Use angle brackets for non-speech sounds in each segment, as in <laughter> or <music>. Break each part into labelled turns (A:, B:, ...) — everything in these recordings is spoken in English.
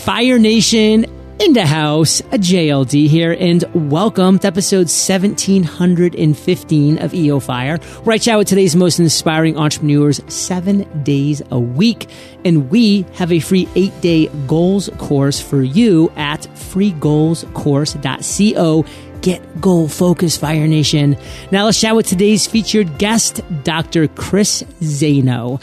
A: Fire Nation in the house, a JLD here, and welcome to episode 1715 of EO Fire, where I chat with today's most inspiring entrepreneurs seven days a week. And we have a free eight day goals course for you at freegoalscourse.co. Get goal focused, Fire Nation. Now let's chat with today's featured guest, Dr. Chris Zaino.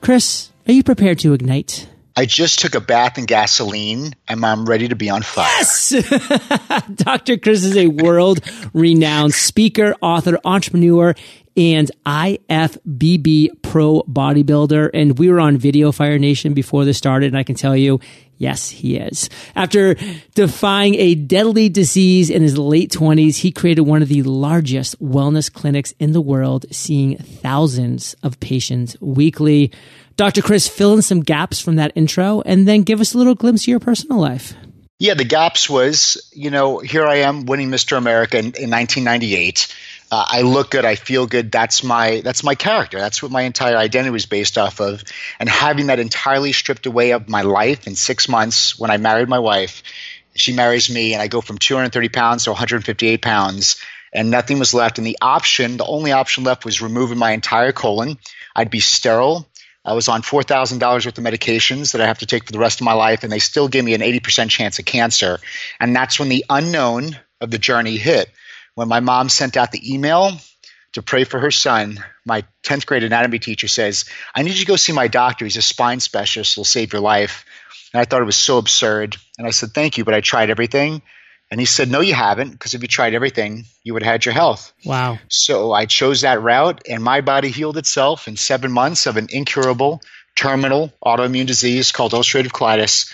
A: Chris, are you prepared to ignite?
B: I just took a bath in gasoline and I'm ready to be on fire.
A: Yes! <laughs> Dr. Chris is a world renowned speaker, author, entrepreneur, and IFBB pro bodybuilder. And we were on Video Fire Nation before this started. And I can tell you, yes, he is. After defying a deadly disease in his late 20s, he created one of the largest wellness clinics in the world, seeing thousands of patients weekly. Dr. Chris, fill in some gaps from that intro and then give us a little glimpse of your personal life.
B: Yeah, the gaps was, you know, here I am winning Mr. America in, in 1998. Uh, I look good, I feel good. That's my that's my character. That's what my entire identity was based off of. And having that entirely stripped away of my life in six months when I married my wife, she marries me, and I go from 230 pounds to 158 pounds, and nothing was left. And the option, the only option left, was removing my entire colon. I'd be sterile. I was on $4,000 worth of medications that I have to take for the rest of my life, and they still give me an 80% chance of cancer. And that's when the unknown of the journey hit. When my mom sent out the email to pray for her son, my 10th grade anatomy teacher says, I need you to go see my doctor. He's a spine specialist, he'll save your life. And I thought it was so absurd. And I said, Thank you, but I tried everything. And he said, No, you haven't, because if you tried everything, you would have had your health.
A: Wow.
B: So I chose that route, and my body healed itself in seven months of an incurable terminal autoimmune disease called ulcerative colitis.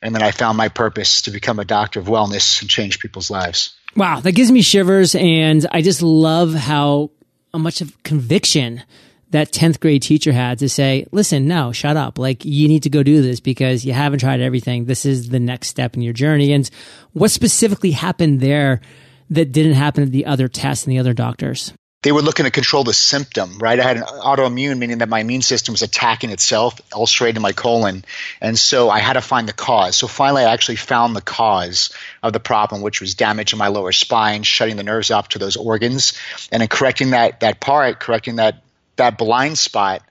B: And then I found my purpose to become a doctor of wellness and change people's lives.
A: Wow, that gives me shivers. And I just love how much of conviction that 10th grade teacher had to say, listen, no, shut up. Like you need to go do this because you haven't tried everything. This is the next step in your journey. And what specifically happened there that didn't happen at the other tests and the other doctors?
B: They were looking to control the symptom, right? I had an autoimmune, meaning that my immune system was attacking itself, ulcerating my colon. And so I had to find the cause. So finally, I actually found the cause of the problem, which was damage in my lower spine, shutting the nerves off to those organs. And in correcting that, that part, correcting that that blind spot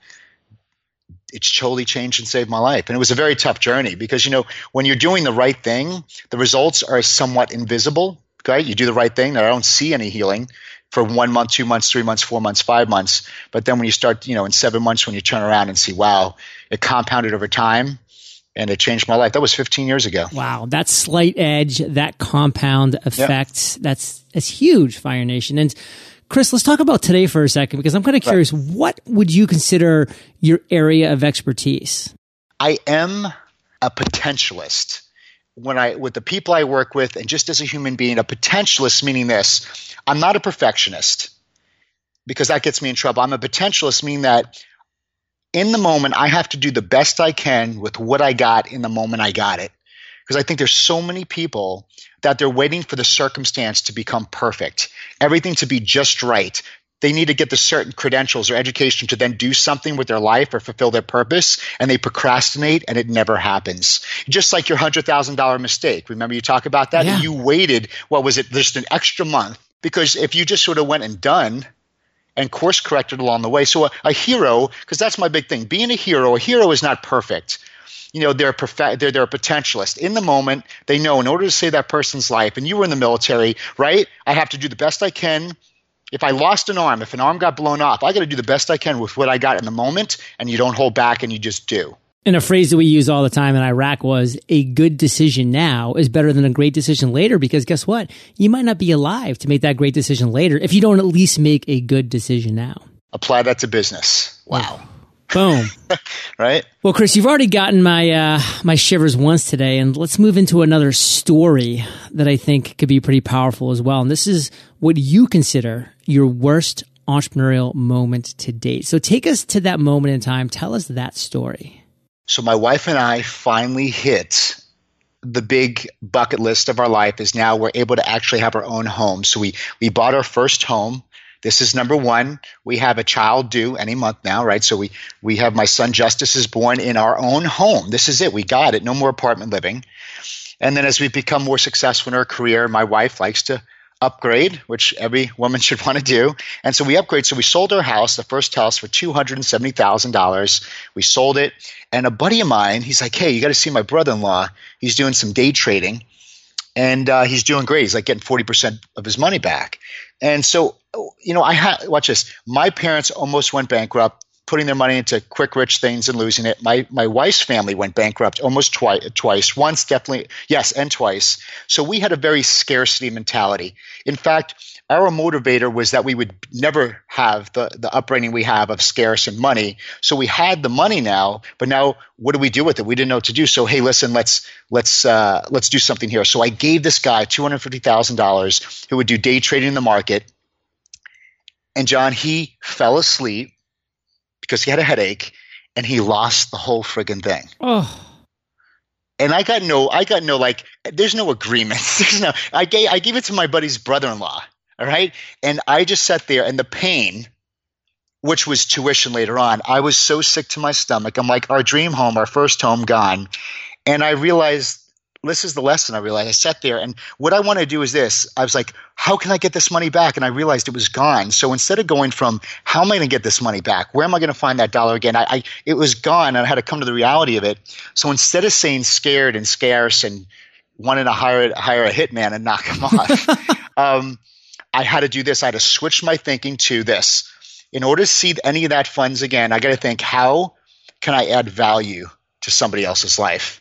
B: it's totally changed and saved my life. And it was a very tough journey because, you know, when you're doing the right thing, the results are somewhat invisible. Okay. You do the right thing. and I don't see any healing for one month, two months, three months, four months, five months. But then when you start, you know, in seven months, when you turn around and see, wow, it compounded over time and it changed my life. That was 15 years ago.
A: Wow. That slight edge, that compound effect, yep. that's, that's huge, Fire Nation. And, Chris, let's talk about today for a second because I'm kind of curious. Right. What would you consider your area of expertise?
B: I am a potentialist. When I with the people I work with, and just as a human being, a potentialist meaning this: I'm not a perfectionist because that gets me in trouble. I'm a potentialist, meaning that in the moment I have to do the best I can with what I got in the moment I got it because I think there's so many people that they're waiting for the circumstance to become perfect, everything to be just right. They need to get the certain credentials or education to then do something with their life or fulfill their purpose, and they procrastinate, and it never happens. Just like your hundred thousand dollar mistake. Remember, you talk about that. Yeah. You waited. What was it? Just an extra month because if you just sort of went and done and course corrected along the way. So a, a hero, because that's my big thing. Being a hero, a hero is not perfect you know they're prof- they're they're a potentialist in the moment they know in order to save that person's life and you were in the military right i have to do the best i can if i lost an arm if an arm got blown off i got to do the best i can with what i got in the moment and you don't hold back and you just do
A: and a phrase that we use all the time in Iraq was a good decision now is better than a great decision later because guess what? You might not be alive to make that great decision later if you don't at least make a good decision now.
B: Apply that to business. Wow.
A: Boom. <laughs>
B: right?
A: Well, Chris, you've already gotten my uh, my shivers once today, and let's move into another story that I think could be pretty powerful as well. And this is what you consider your worst entrepreneurial moment to date. So take us to that moment in time. Tell us that story.
B: So my wife and I finally hit the big bucket list of our life is now we're able to actually have our own home. So we we bought our first home This is number one. We have a child due any month now, right? So we we have my son Justice is born in our own home. This is it. We got it. No more apartment living. And then as we become more successful in our career, my wife likes to upgrade, which every woman should <laughs> want to do. And so we upgrade. So we sold our house, the first house, for $270,000. We sold it. And a buddy of mine, he's like, hey, you got to see my brother in law. He's doing some day trading and uh, he's doing great. He's like getting 40% of his money back. And so, you know, I had, watch this. My parents almost went bankrupt putting their money into quick rich things and losing it. My my wife's family went bankrupt almost twice. Twice, once definitely, yes, and twice. So we had a very scarcity mentality. In fact, our motivator was that we would never have the the upbringing we have of scarce and money. So we had the money now, but now what do we do with it? We didn't know what to do. So hey, listen, let's let's uh, let's do something here. So I gave this guy two hundred fifty thousand dollars who would do day trading in the market. And John, he fell asleep because he had a headache and he lost the whole friggin' thing.
A: Oh.
B: And I got no, I got no like. There's no agreement. <laughs> There's no. I gave, I gave it to my buddy's brother-in-law. All right, and I just sat there, and the pain, which was tuition later on, I was so sick to my stomach. I'm like, our dream home, our first home, gone. And I realized this is the lesson I realized. I sat there and what I want to do is this. I was like, how can I get this money back? And I realized it was gone. So instead of going from how am I going to get this money back? Where am I going to find that dollar again? I, I it was gone and I had to come to the reality of it. So instead of saying scared and scarce and wanting to hire hire a hitman and knock him off, <laughs> um, I had to do this. I had to switch my thinking to this. In order to see any of that funds again, I got to think how can I add value to somebody else's life?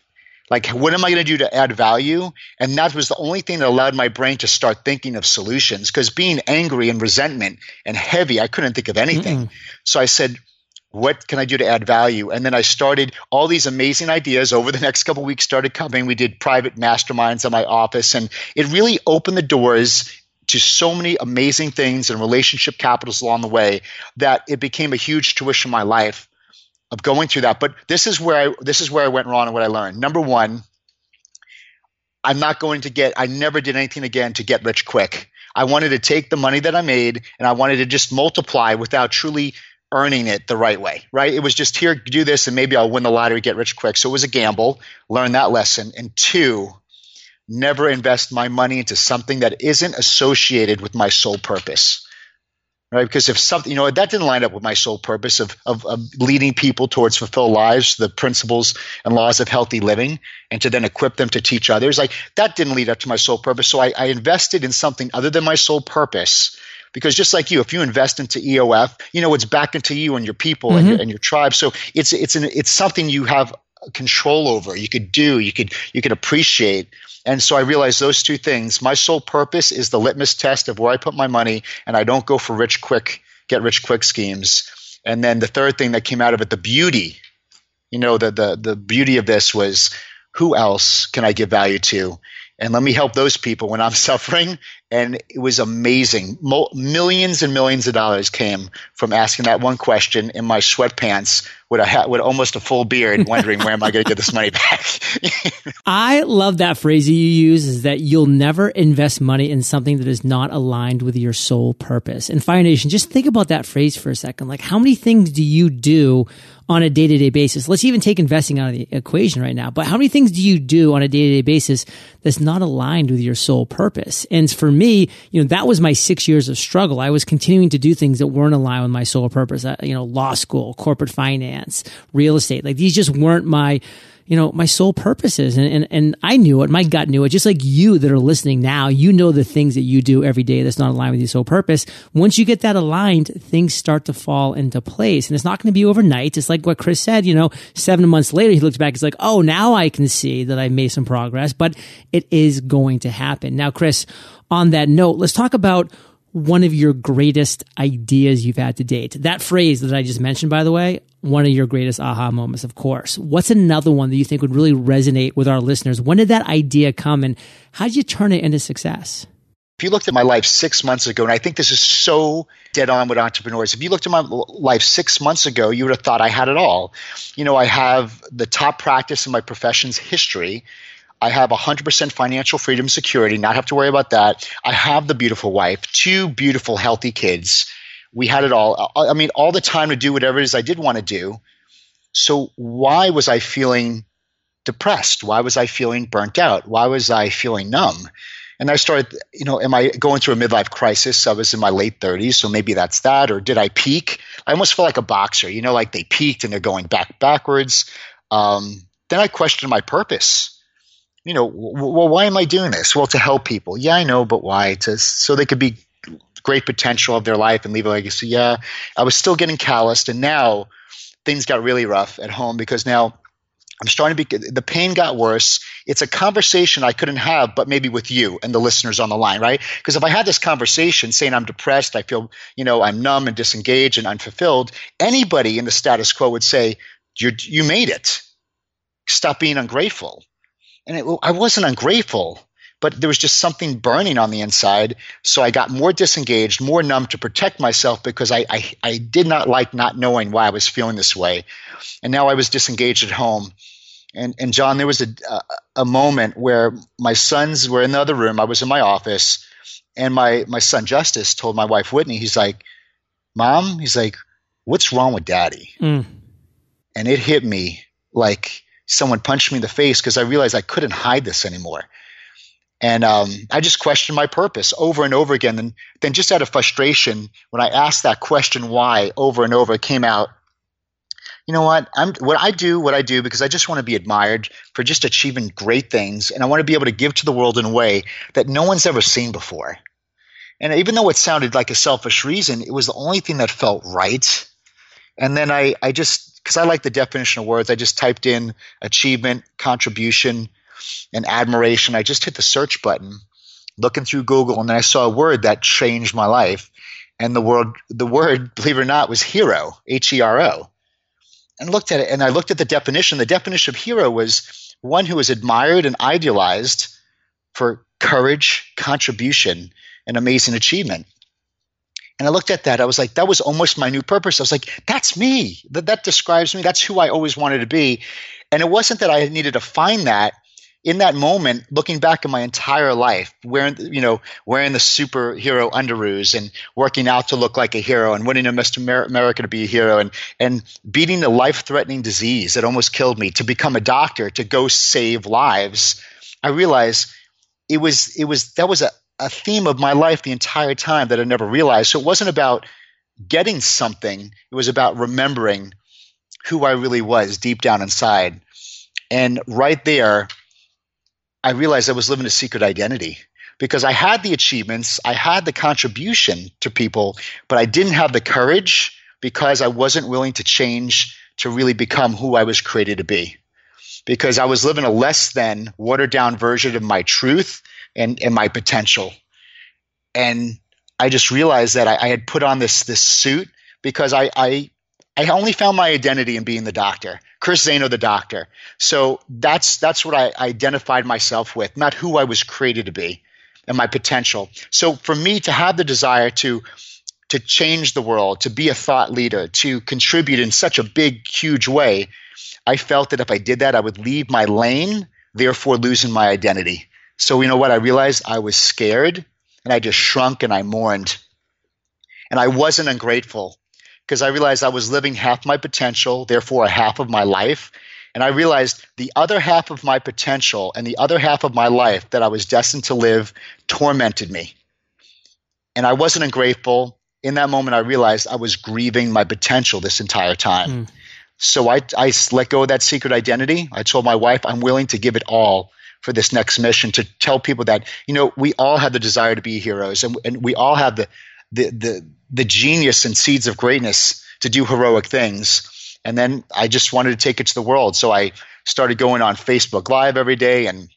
B: Like, what am I going to do to add value? And that was the only thing that allowed my brain to start thinking of solutions. Because being angry and resentment and heavy, I couldn't think of anything. Mm-mm. So I said, what can I do to add value? And then I started all these amazing ideas over the next couple weeks started coming. We did private masterminds in my office, and it really opened the doors to so many amazing things and relationship capitals along the way that it became a huge tuition in my life of going through that. But this is where I this is where I went wrong and what I learned. Number one, I'm not going to get. I never did anything again to get rich quick. I wanted to take the money that I made and I wanted to just multiply without truly earning it the right way, right? It was just here, do this, and maybe I'll win the lottery, get rich quick. So it was a gamble. Learn that lesson. And two, never invest my money into something that isn't associated with my sole purpose right? Because if something, you know, that didn't line up with my sole purpose of, of, of, leading people towards fulfilled lives, the principles and laws of healthy living, and to then equip them to teach others, like that didn't lead up to my sole purpose. So I, I invested in something other than my sole purpose. Because just like you, if you invest into EOF, you know it's back into you and your people mm-hmm. and, your, and your tribe. So it's it's an, it's something you have control over. You could do. You could you could appreciate. And so I realized those two things. My sole purpose is the litmus test of where I put my money, and I don't go for rich quick, get rich quick schemes. And then the third thing that came out of it, the beauty, you know, the the the beauty of this was who else can I give value to? And let me help those people when I'm <laughs> suffering and it was amazing. Mo- millions and millions of dollars came from asking that one question in my sweatpants with a hat, with almost a full beard, wondering where am I going to get this money back. <laughs>
A: I love that phrase you use: is that you'll never invest money in something that is not aligned with your sole purpose. And Fire Nation, just think about that phrase for a second. Like, how many things do you do on a day to day basis? Let's even take investing out of the equation right now. But how many things do you do on a day to day basis that's not aligned with your sole purpose? And for me, you know, that was my six years of struggle. I was continuing to do things that weren't aligned with my sole purpose. Uh, you know, law school, corporate finance, real estate. Like these just weren't my, you know, my sole purposes. And, and, and I knew it. My gut knew it. Just like you that are listening now, you know the things that you do every day that's not aligned with your sole purpose. Once you get that aligned, things start to fall into place. And it's not going to be overnight. It's like what Chris said, you know, seven months later, he looks back, he's like, oh, now I can see that I made some progress, but it is going to happen. Now, Chris, on that note, let's talk about one of your greatest ideas you've had to date. That phrase that I just mentioned, by the way, one of your greatest aha moments, of course. What's another one that you think would really resonate with our listeners? When did that idea come and how did you turn it into success?
B: If you looked at my life six months ago, and I think this is so dead on with entrepreneurs, if you looked at my life six months ago, you would have thought I had it all. You know, I have the top practice in my profession's history. I have 100% financial freedom security, not have to worry about that. I have the beautiful wife, two beautiful, healthy kids. We had it all. I mean, all the time to do whatever it is I did want to do. So why was I feeling depressed? Why was I feeling burnt out? Why was I feeling numb? And I started, you know, am I going through a midlife crisis? I was in my late 30s, so maybe that's that. Or did I peak? I almost feel like a boxer, you know, like they peaked and they're going back backwards. Um, then I questioned my purpose. You know, well, why am I doing this? Well, to help people. Yeah, I know, but why? To so they could be great potential of their life and leave a legacy. Yeah, I was still getting calloused, and now things got really rough at home because now I'm starting to be the pain got worse. It's a conversation I couldn't have, but maybe with you and the listeners on the line, right? Because if I had this conversation saying I'm depressed, I feel, you know, I'm numb and disengaged and unfulfilled, anybody in the status quo would say, you you made it. Stop being ungrateful. And it, I wasn't ungrateful but there was just something burning on the inside. So I got more disengaged, more numb to protect myself because I, I, I did not like not knowing why I was feeling this way. And now I was disengaged at home. And, and John, there was a, a, a moment where my sons were in the other room. I was in my office, and my, my son Justice told my wife Whitney, he's like, Mom, he's like, what's wrong with daddy? Mm. And it hit me like someone punched me in the face because I realized I couldn't hide this anymore. And um, I just questioned my purpose over and over again. And then, just out of frustration, when I asked that question why over and over, it came out, you know what? I'm what I do, what I do, because I just want to be admired for just achieving great things, and I want to be able to give to the world in a way that no one's ever seen before. And even though it sounded like a selfish reason, it was the only thing that felt right. And then I, I just, because I like the definition of words, I just typed in achievement, contribution, and admiration. I just hit the search button, looking through Google, and then I saw a word that changed my life. And the word, the word, <laughs> believe it or not, was hero, H E R O. And looked at it, and I looked at the definition. The definition of hero was one who is admired and idealized for courage, contribution, and amazing achievement. And I looked at that. I was like, that was almost my new purpose. I was like, that's me. That, that describes me. That's who I always wanted to be. And it wasn't that I needed to find that in that moment, looking back at my entire life, wearing you know wearing the superhero underoos and working out to look like a hero and winning a Mr. America to be a hero and and beating the life-threatening disease that almost killed me to become a doctor to go save lives, I realized it was it was that was a, a theme of my life the entire time that I never realized. So it wasn't about getting something; it was about remembering who I really was deep down inside. And right there, I realized I was living a secret identity because I had the achievements, I had the contribution to people, but I didn't have the courage because I wasn't willing to change to really become who I was created to be. Because I was living a less than watered down version of my truth and, and my potential. And I just realized that I, I had put on this this suit because I, I I only found my identity in being the doctor, Chris Zaino, the doctor. So that's that's what I identified myself with, not who I was created to be, and my potential. So for me to have the desire to to change the world, to be a thought leader, to contribute in such a big, huge way, I felt that if I did that, I would leave my lane, therefore losing my identity. So you know what? I realized I was scared, and I just shrunk and I mourned, and I wasn't ungrateful because I realized I was living half my potential, therefore a half of my life. And I realized the other half of my potential and the other half of my life that I was destined to live tormented me. And I wasn't ungrateful. In that moment, I realized I was grieving my potential this entire time. Mm. So I, I let go of that secret identity. I told my wife, I'm willing to give it all for this next mission to tell people that, you know, we all have the desire to be heroes and, and we all have the, the, the, the genius and seeds of greatness to do heroic things. And then I just wanted to take it to the world. So I started going on Facebook Live every day and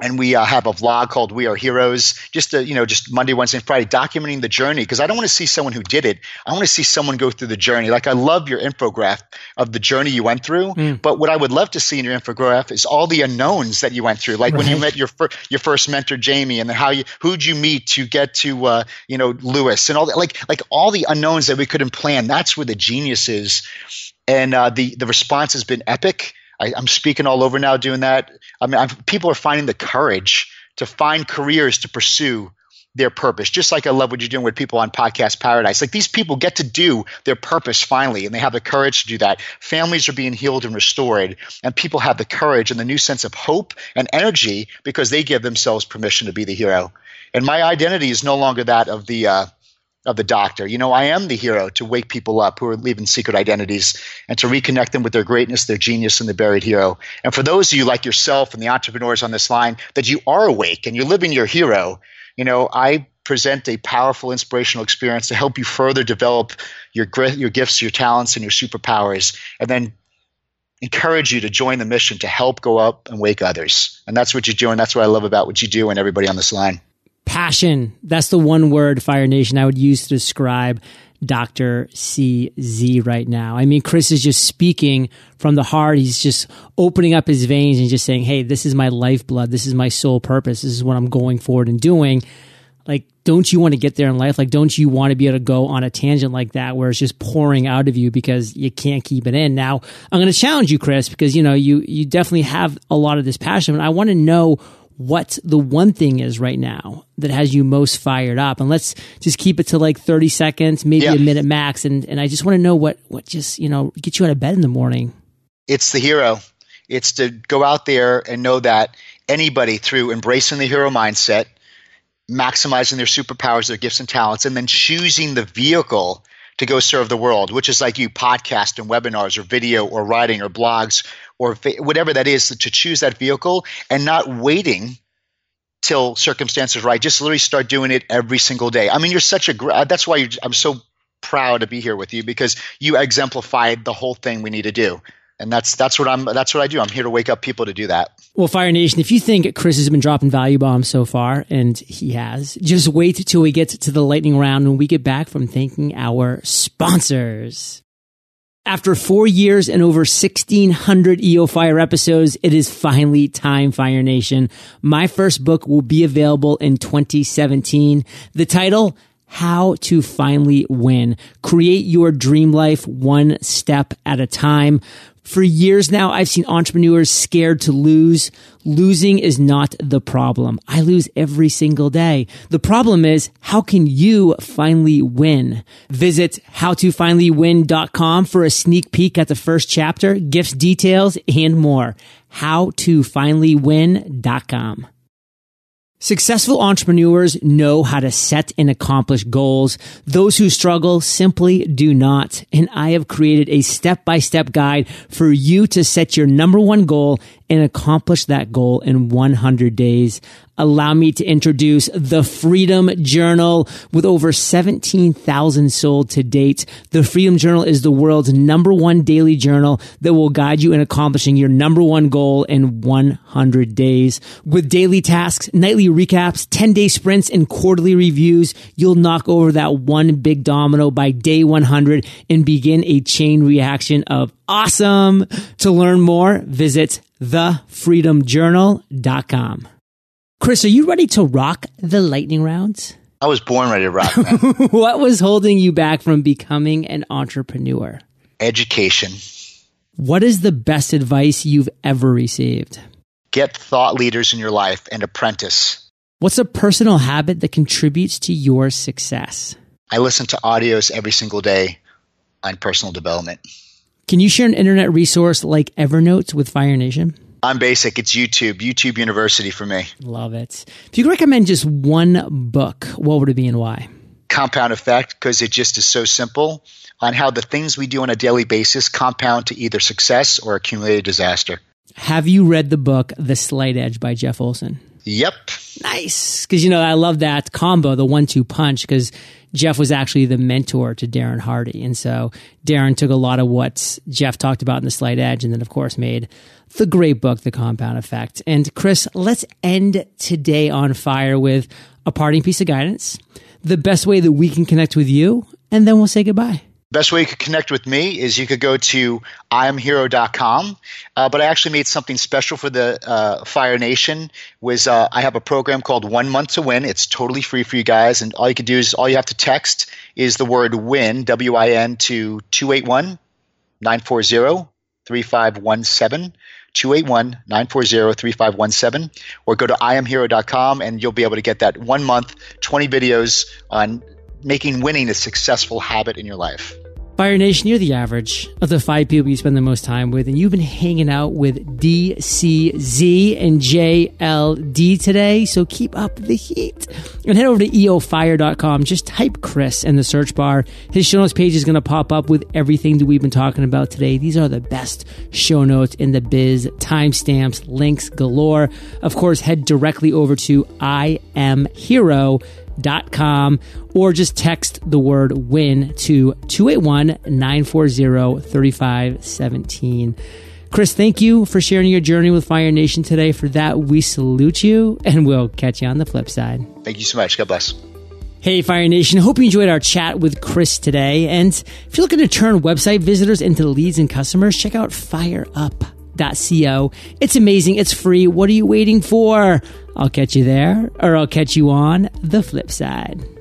B: and we uh, have a vlog called We Are Heroes, just to, you know, just Monday, Wednesday, and Friday, documenting the journey because I don't want to see someone who did it. I want to see someone go through the journey. Like I love your infographic of the journey you went through, mm. but what I would love to see in your infographic is all the unknowns that you went through. Like right. when you met your fir- your first mentor, Jamie, and then how you who'd you meet to get to uh, you know Lewis and all that. Like like all the unknowns that we couldn't plan. That's where the genius is, and uh, the the response has been epic I, am speaking all over now doing that. I mean, I've, people are finding the courage to find careers to pursue their purpose. Just like I love what you're doing with people on Podcast Paradise. Like these people get to do their purpose finally, and they have the courage to do that. Families are being healed and restored, and people have the courage and the new sense of hope and energy because they give themselves permission to be the hero. And my identity is no longer that of the uh, of the doctor. You know, I am the hero to wake people up who are living secret identities and to reconnect them with their greatness, their genius, and the buried hero. And for those of you like yourself and the entrepreneurs on this line that you are awake and you're living your hero, you know, I present a powerful inspirational experience to help you further develop your your gifts, your talents, and your superpowers, and then encourage you to join the mission to help go up and wake others. And that's what you're doing. That's what I love about what you do and everybody on this line.
A: Passion. That's the one word, Fire Nation, I would use to describe Dr. CZ right now. I mean, Chris is just speaking from the heart. He's just opening up his veins and just saying, Hey, this is my lifeblood. This is my sole purpose. This is what I'm going forward and doing. Like, don't you want to get there in life? Like, don't you want to be able to go on a tangent like that where it's just pouring out of you because you can't keep it in? Now, I'm going to challenge you, Chris, because, you know, you, you definitely have a lot of this passion, but I want to know what the one thing is right now that has you most fired up. And let's just keep it to like 30 seconds, maybe yeah. a minute max. And, and I just want to know what, what just, you know, get you out of bed in the morning.
B: It's the hero. It's to go out there and know that anybody through embracing the hero mindset, maximizing their superpowers, their gifts and talents, and then choosing the vehicle to go serve the world, which is like you podcast and webinars or video or writing or blogs or whatever that is to choose that vehicle and not waiting till circumstances right. Just literally start doing it every single day. I mean, you're such a uh, that's why I'm so proud to be here with you because you exemplified the whole thing we need to do and that's that's what I'm that's what I do. I'm here to wake up people to do that.
A: Well, Fire Nation, if you think Chris has been dropping value bombs so far, and he has, just wait till we get to the lightning round when we get back from thanking our sponsors. After four years and over 1600 EO Fire episodes, it is finally time, Fire Nation. My first book will be available in 2017. The title, how to finally win. Create your dream life one step at a time. For years now, I've seen entrepreneurs scared to lose. Losing is not the problem. I lose every single day. The problem is, how can you finally win? Visit howtofinallywin.com for a sneak peek at the first chapter, gifts details, and more. Howtofinallywin.com. Successful entrepreneurs know how to set and accomplish goals. Those who struggle simply do not. And I have created a step by step guide for you to set your number one goal and accomplish that goal in 100 days allow me to introduce the Freedom Journal with over 17,000 sold to date. The Freedom Journal is the world's number one daily journal that will guide you in accomplishing your number one goal in 100 days. With daily tasks, nightly recaps, 10 day sprints, and quarterly reviews, you'll knock over that one big domino by day 100 and begin a chain reaction of awesome. To learn more, visit thefreedomjournal.com. Chris, are you ready to rock the lightning rounds?
B: I was born ready to rock. <laughs>
A: what was holding you back from becoming an entrepreneur?
B: Education.
A: What is the best advice you've ever received?
B: Get thought leaders in your life and apprentice.
A: What's a personal habit that contributes to your success?
B: I listen to audios every single day on personal development.
A: Can you share an internet resource like Evernote with Fire Nation?
B: I'm basic. It's YouTube, YouTube University for me.
A: Love it. If you could recommend just one book, what would it be and why?
B: Compound Effect, because it just is so simple on how the things we do on a daily basis compound to either success or accumulated disaster.
A: Have you read the book The Slight Edge by Jeff Olson?
B: Yep.
A: Nice. Because, you know, I love that combo, the one two punch, because Jeff was actually the mentor to Darren Hardy. And so Darren took a lot of what Jeff talked about in The Slight Edge and then, of course, made the great book, The Compound Effect. And Chris, let's end today on fire with a parting piece of guidance, the best way that we can connect with you, and then we'll say goodbye.
B: Best way you could connect with me is you could go to iamhero.com. Uh, but I actually made something special for the uh, Fire Nation. Was uh, I have a program called One Month to Win. It's totally free for you guys, and all you can do is all you have to text is the word WIN W I N to 281 940 3517 281 940 3517 or go to iamhero.com and you'll be able to get that one month, 20 videos on making winning a successful habit in your life.
A: Fire Nation, you're the average of the five people you spend the most time with, and you've been hanging out with DCZ and JLD today, so keep up the heat. And head over to eofire.com. Just type Chris in the search bar. His show notes page is going to pop up with everything that we've been talking about today. These are the best show notes in the biz, timestamps, links galore. Of course, head directly over to I am Hero com or just text the word win to 281 940 3517. Chris, thank you for sharing your journey with Fire Nation today. For that, we salute you and we'll catch you on the flip side.
B: Thank you so much. God bless.
A: Hey, Fire Nation. Hope you enjoyed our chat with Chris today. And if you're looking to turn website visitors into leads and customers, check out fireup.co. It's amazing. It's free. What are you waiting for? I'll catch you there or I'll catch you on the flip side.